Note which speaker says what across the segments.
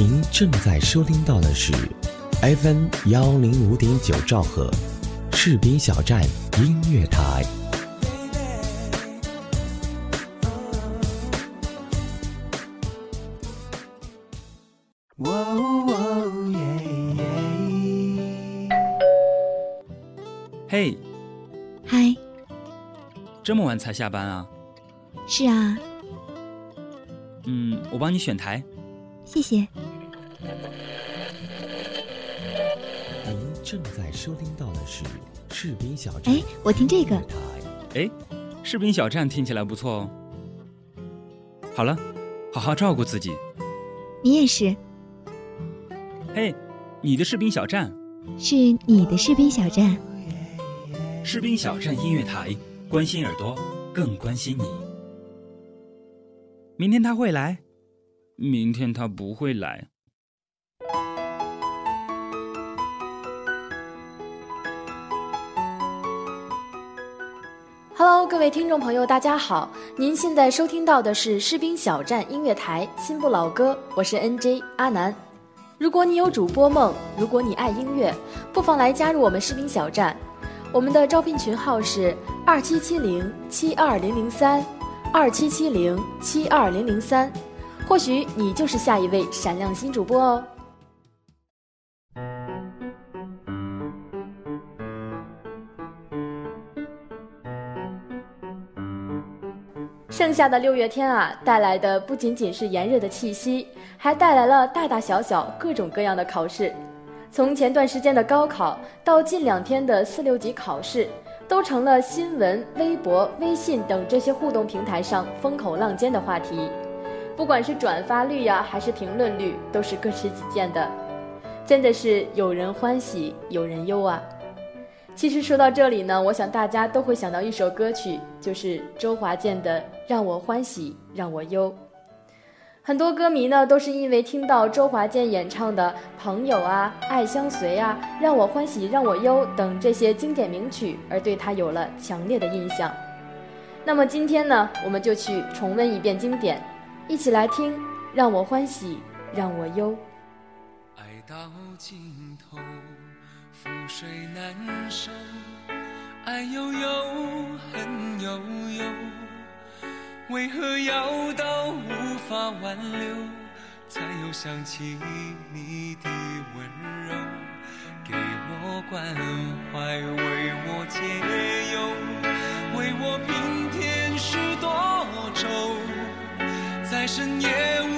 Speaker 1: 您正在收听到的是 FM 幺零五点九兆赫，士兵小站音乐台。
Speaker 2: 嘿，
Speaker 3: 嗨，
Speaker 2: 这么晚才下班啊？
Speaker 3: 是啊，
Speaker 2: 嗯，我帮你选台。
Speaker 3: 谢谢。
Speaker 1: 正在收听到的是士兵小站。
Speaker 3: 哎，我听这个
Speaker 2: 哎，士兵小站听起来不错哦。好了，好好照顾自己。
Speaker 3: 你也是，
Speaker 2: 嘿，你的士兵小站，
Speaker 3: 是你的士兵小站。
Speaker 2: 士兵小站音乐台，关心耳朵，更关心你。明天他会来，明天他不会来。
Speaker 4: Hello，各位听众朋友，大家好！您现在收听到的是士兵小站音乐台新不老歌，我是 NJ 阿南。如果你有主播梦，如果你爱音乐，不妨来加入我们士兵小站。我们的招聘群号是二七七零七二零零三，二七七零七二零零三，或许你就是下一位闪亮新主播哦。盛夏的六月天啊，带来的不仅仅是炎热的气息，还带来了大大小小各种各样的考试。从前段时间的高考到近两天的四六级考试，都成了新闻、微博、微信等这些互动平台上风口浪尖的话题。不管是转发率呀、还是评论率，都是各持己见的，真的是有人欢喜有人忧啊。其实说到这里呢，我想大家都会想到一首歌曲，就是周华健的《让我欢喜让我忧》。很多歌迷呢，都是因为听到周华健演唱的《朋友》啊、《爱相随》啊、《让我欢喜让我忧》等这些经典名曲，而对他有了强烈的印象。那么今天呢，我们就去重温一遍经典，一起来听《让我欢喜让我忧》。
Speaker 5: 爱到尽头，覆水难收，爱悠悠，恨悠悠，为何要到无法挽留，才又想起你的温柔，给我关怀，为我解忧，为我平添许多愁，在深夜无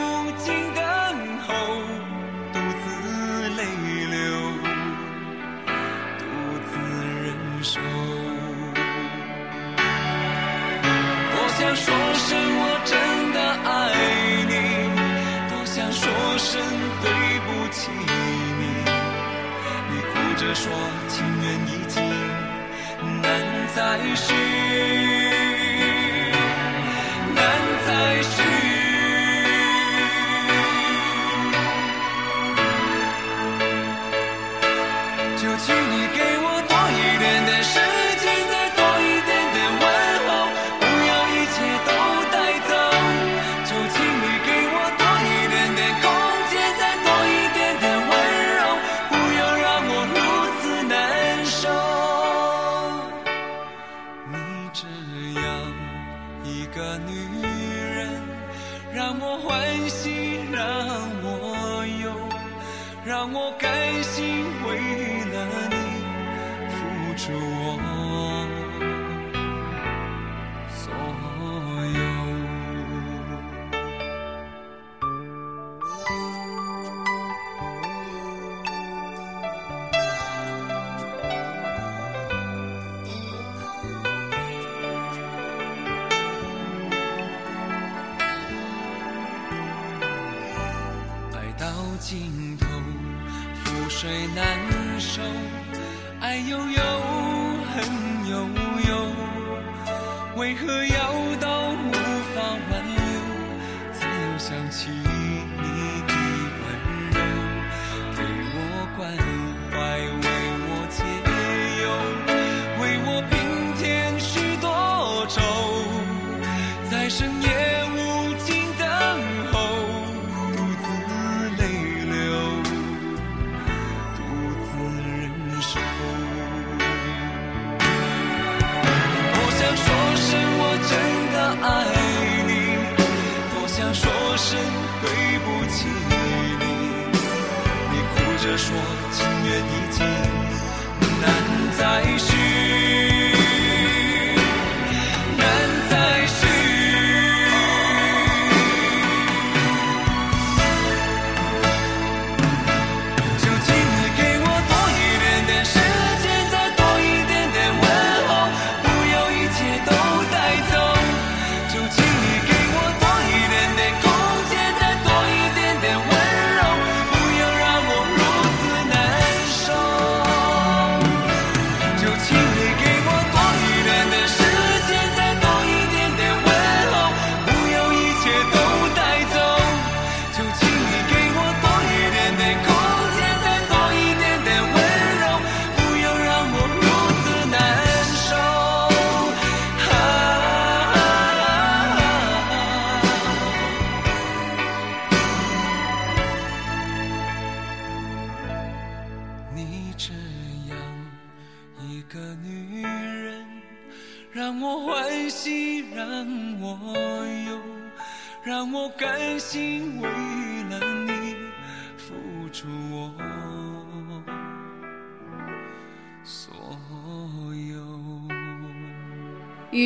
Speaker 5: 在世。覆水难收，爱悠悠，恨悠悠，为何要到无法挽留，才又想起你的温柔，给我关说情缘已尽，难再续，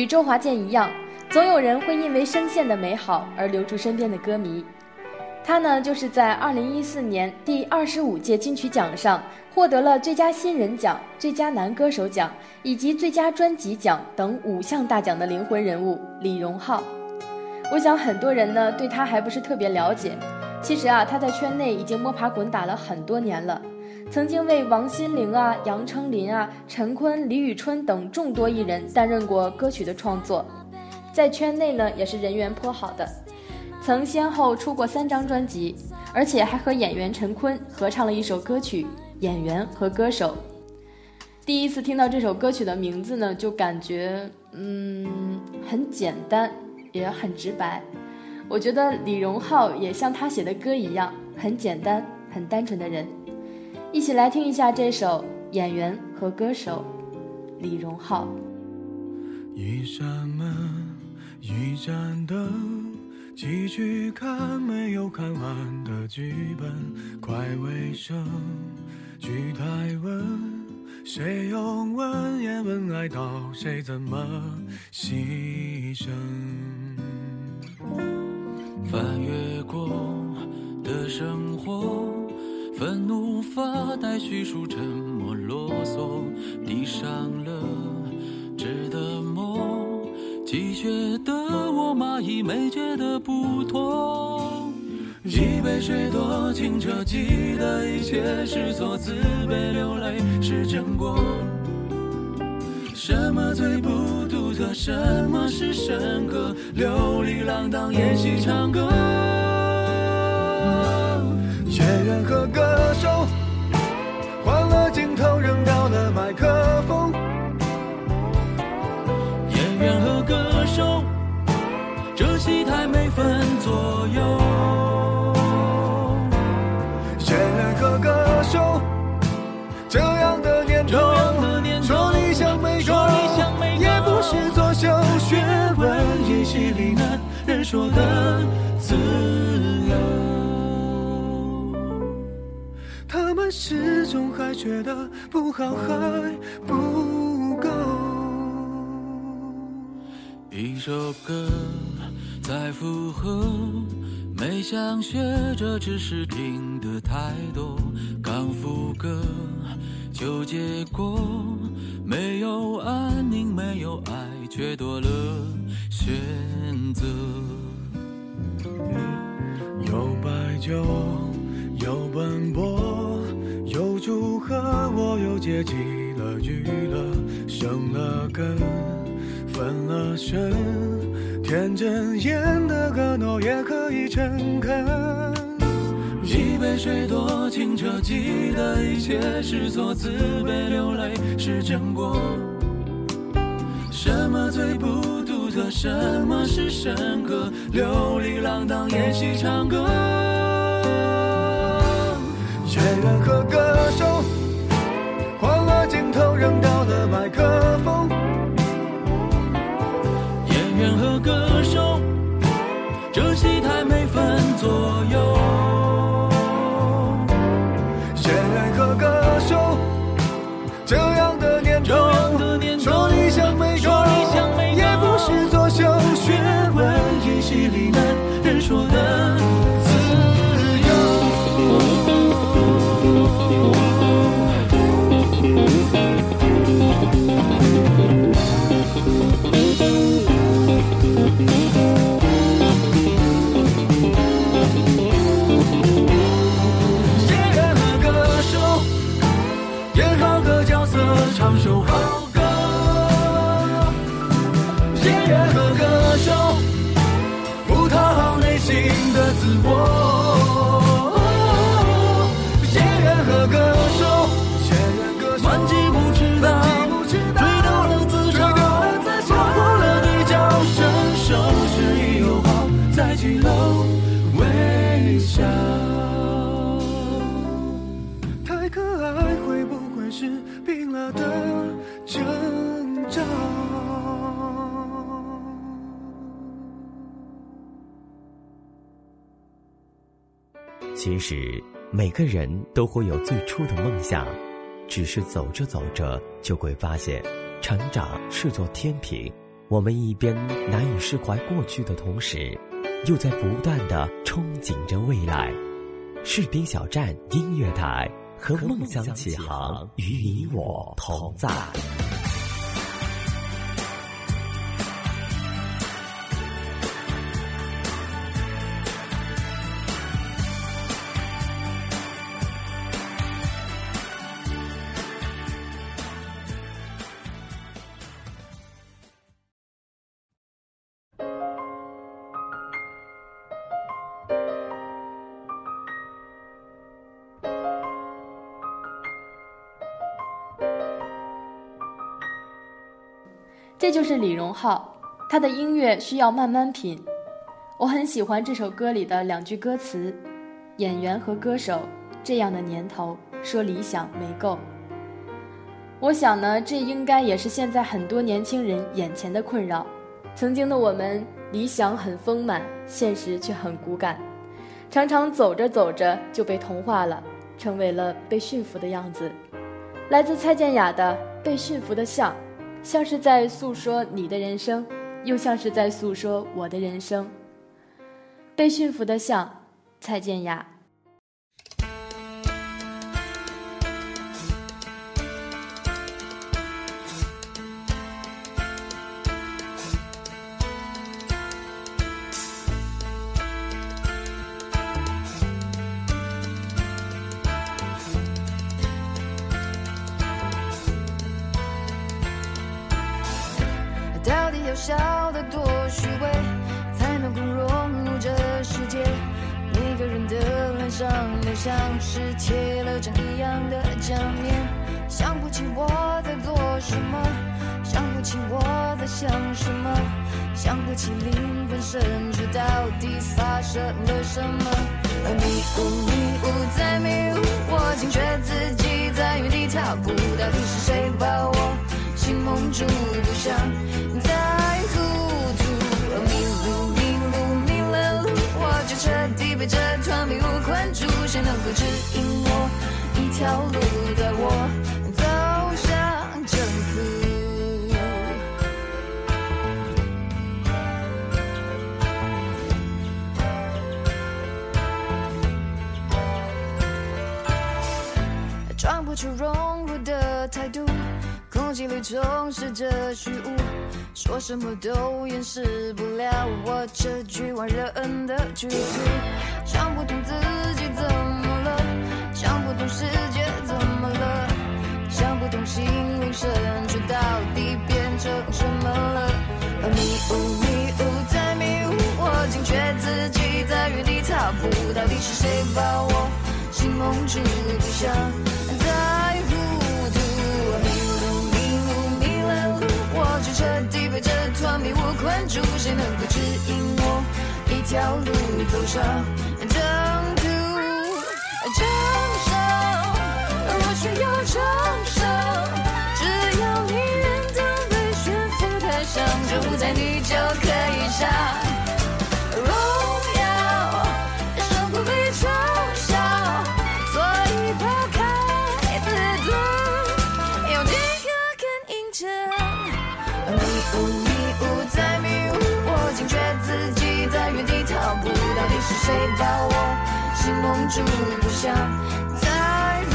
Speaker 4: 与周华健一样，总有人会因为声线的美好而留住身边的歌迷。他呢，就是在2014年第二十五届金曲奖上获得了最佳新人奖、最佳男歌手奖以及最佳专辑奖等五项大奖的灵魂人物李荣浩。我想很多人呢对他还不是特别了解。其实啊，他在圈内已经摸爬滚打了很多年了，曾经为王心凌啊、杨丞琳啊、陈坤、李宇春等众多艺人担任过歌曲的创作，在圈内呢也是人缘颇好的。曾先后出过三张专辑，而且还和演员陈坤合唱了一首歌曲《演员和歌手》。第一次听到这首歌曲的名字呢，就感觉嗯很简单，也很直白。我觉得李荣浩也像他写的歌一样，很简单、很单纯的人。一起来听一下这首《演员和歌手》，李荣浩。
Speaker 5: 一扇门，一盏灯，继续看没有看完的剧本，快尾声，剧台问，谁用文言文爱到谁怎么牺牲？翻越过的生活，愤怒发呆，叙述沉默啰嗦，递上了纸的梦，积雪的我蚂蚁没觉得不妥。一杯水多清澈，记得一切是错，自卑流泪是真果。什么最不独特？什么是深刻？流离浪荡，演戏唱歌。演员和歌手，换了镜头，扔掉了麦克风。演员和歌手，这戏台没分左右。演员和歌手，这样的年头，说理想没够，也不是作秀学问，演戏里难人说的自由。始终还觉得不好，还不够。一首歌在附和，没想学着，只是听得太多。刚副歌就结果，没有安宁，没有爱，却多了选择。有白酒，有奔波，我又接起了娱乐，生了根，分了身，天真演的个诺也可以诚恳。一杯水多清澈，记得一切是错，自卑流泪是真果。什么最不独特？什么是深刻？流离浪荡，演戏唱歌。演员和歌手，扔掉了麦克风。演员和歌手，这戏台没分左右。
Speaker 1: 其实每个人都会有最初的梦想，只是走着走着就会发现，成长是座天平。我们一边难以释怀过去的同时，又在不断的憧憬着未来。士兵小站音乐台和梦想起航，与你我同在。
Speaker 4: 这就是李荣浩，他的音乐需要慢慢品。我很喜欢这首歌里的两句歌词：“演员和歌手，这样的年头，说理想没够。”我想呢，这应该也是现在很多年轻人眼前的困扰。曾经的我们，理想很丰满，现实却很骨感，常常走着走着就被同化了，成为了被驯服的样子。来自蔡健雅的《被驯服的象》。像是在诉说你的人生，又像是在诉说我的人生。被驯服的象，蔡健雅。
Speaker 6: 是贴了张一样的假面。想不起我在做什么，想不起我在想什么，想不起灵魂深处到底发生了什么。迷雾迷雾在迷雾，我惊觉自己在原地踏步，到底是谁把我心蒙住？不想就彻底被这团迷雾困住。谁能够指引我一条路，带我走向征途？装不出融入的态度，心里充斥着虚无，说什么都掩饰不了我这局外人的局促。想不通自己怎么了，想不通世界怎么了，想不通心灵深处到底变成什么了。迷雾迷雾在迷雾，我惊觉自己在原地踏步，到底是谁把我心蒙住？不想我就彻底被这团迷雾困住。谁能够指引我一条路。走上征途？掌声，我需要掌声，只要你愿当被驯服的象，就在你就可以上。谁把我心蒙住，不想再糊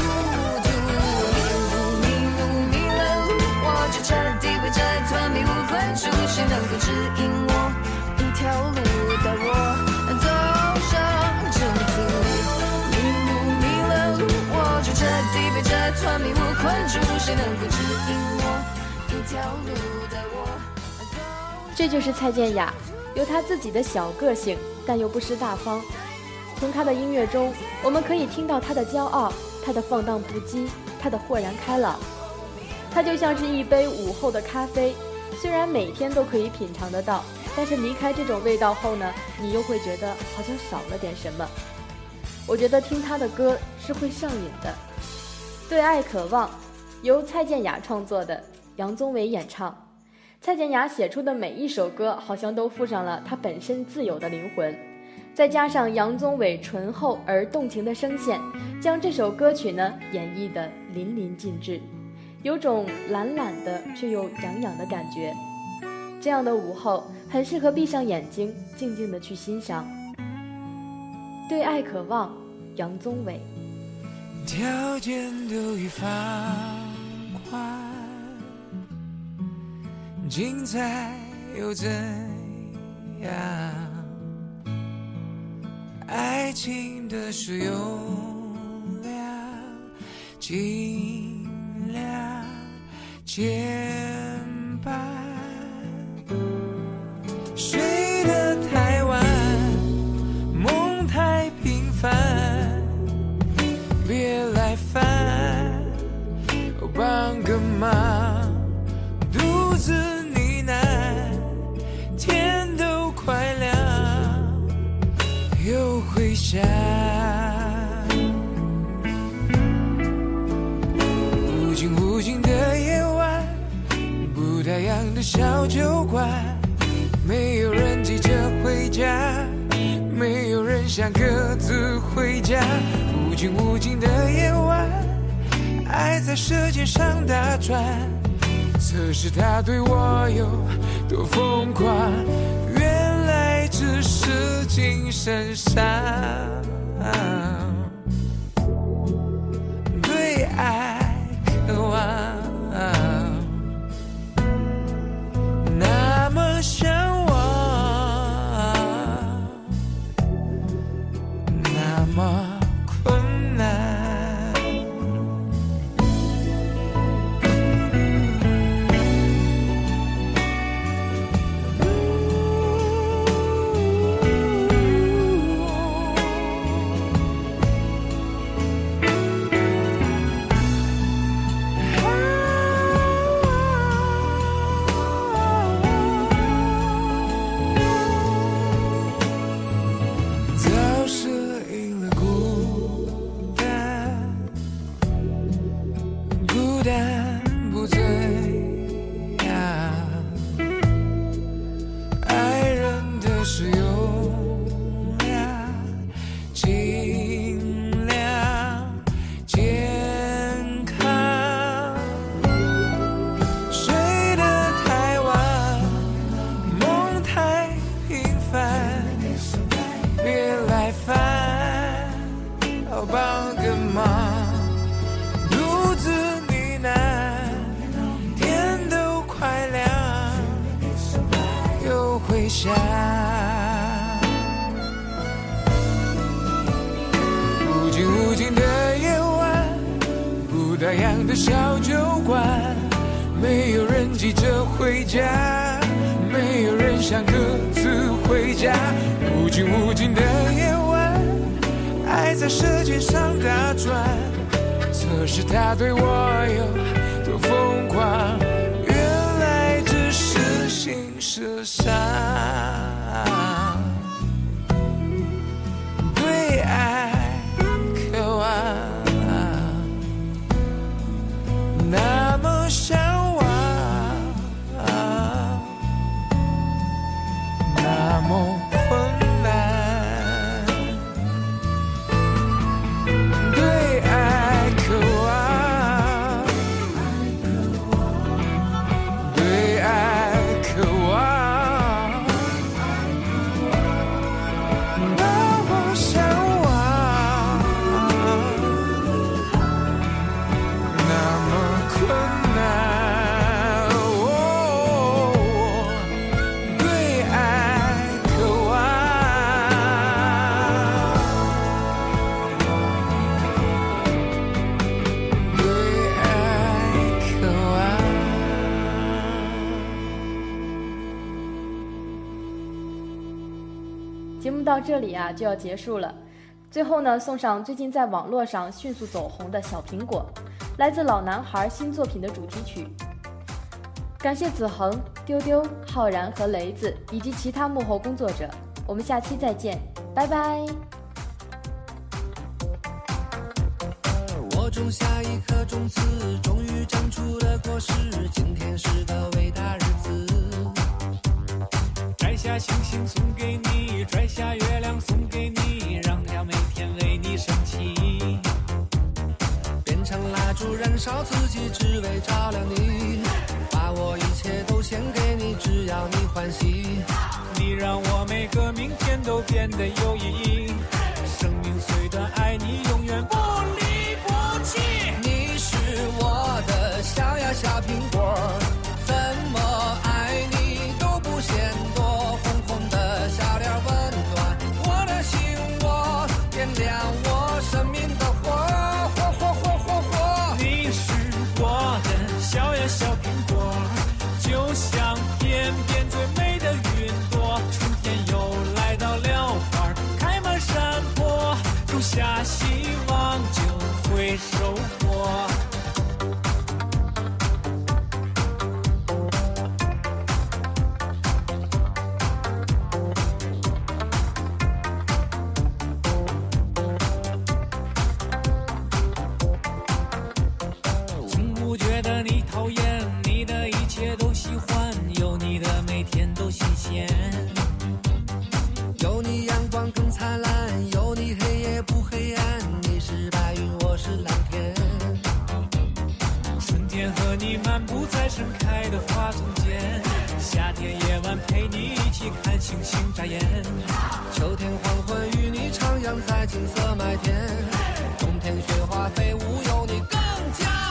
Speaker 6: 涂。迷路迷路迷了路，我就彻底被这团迷雾困住。谁能够指引我一条路，带我走上正途？迷路迷了路，我就彻底被这团迷雾困住。谁能够指引我一条路，带我走
Speaker 4: 这就是蔡健雅，有他自己的小个性，但又不失大方。从他的音乐中，我们可以听到他的骄傲，他的放荡不羁，他的豁然开朗。他就像是一杯午后的咖啡，虽然每天都可以品尝得到，但是离开这种味道后呢，你又会觉得好像少了点什么。我觉得听他的歌是会上瘾的。对爱渴望，由蔡健雅创作的，杨宗纬演唱。蔡健雅写出的每一首歌，好像都附上了她本身自有的灵魂，再加上杨宗纬醇厚而动情的声线，将这首歌曲呢演绎得淋漓尽致，有种懒懒的却又痒痒的感觉。这样的午后，很适合闭上眼睛，静静的去欣赏。对爱渴望，杨宗纬。
Speaker 7: 条件都已放宽，精彩又怎样？爱情的使用量，尽量减半。小酒馆，没有人急着回家，没有人想各自回家。无尽无尽的夜晚，爱在舌尖上打转，测试他对我有多疯狂。原来只是精神上对爱可是他对我有多疯狂。原来只是心事上
Speaker 4: 这里啊就要结束了。最后呢，送上最近在网络上迅速走红的小苹果，来自老男孩新作品的主题曲。感谢子恒、丢丢、浩然和雷子以及其他幕后工作者，我们下期再见，拜拜。
Speaker 8: 我种下一颗种子，没有意义。和你漫步在盛开的花丛间夏天夜晚陪你一起看星星眨眼。秋天黄昏与
Speaker 9: 你徜徉在金色麦田冬天雪花飞舞有你更加